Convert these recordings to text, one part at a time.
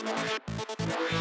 Может,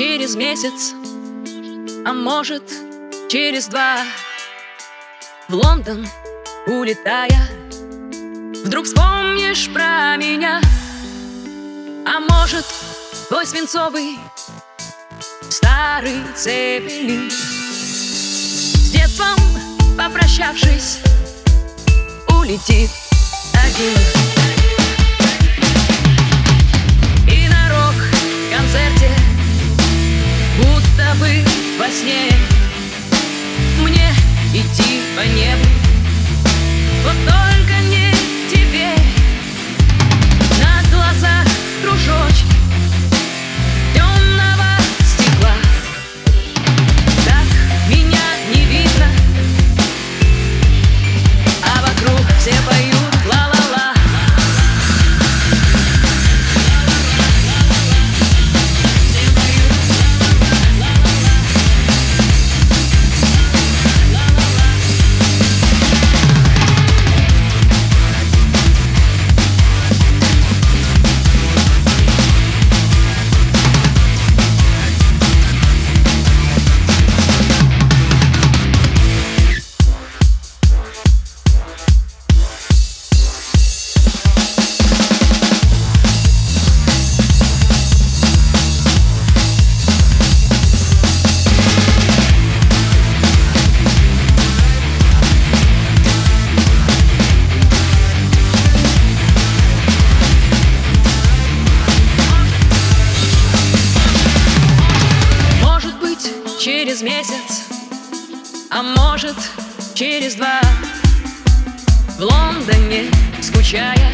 через месяц, а может, через два. В Лондон улетая Вдруг вспомнишь про меня. А может, твой свинцовый Старый цепелин С детством попрощавшись Улетит один. И на рок-концерте Будто бы во сне. Мне идти по небу через месяц, а может, через два. В Лондоне, скучая,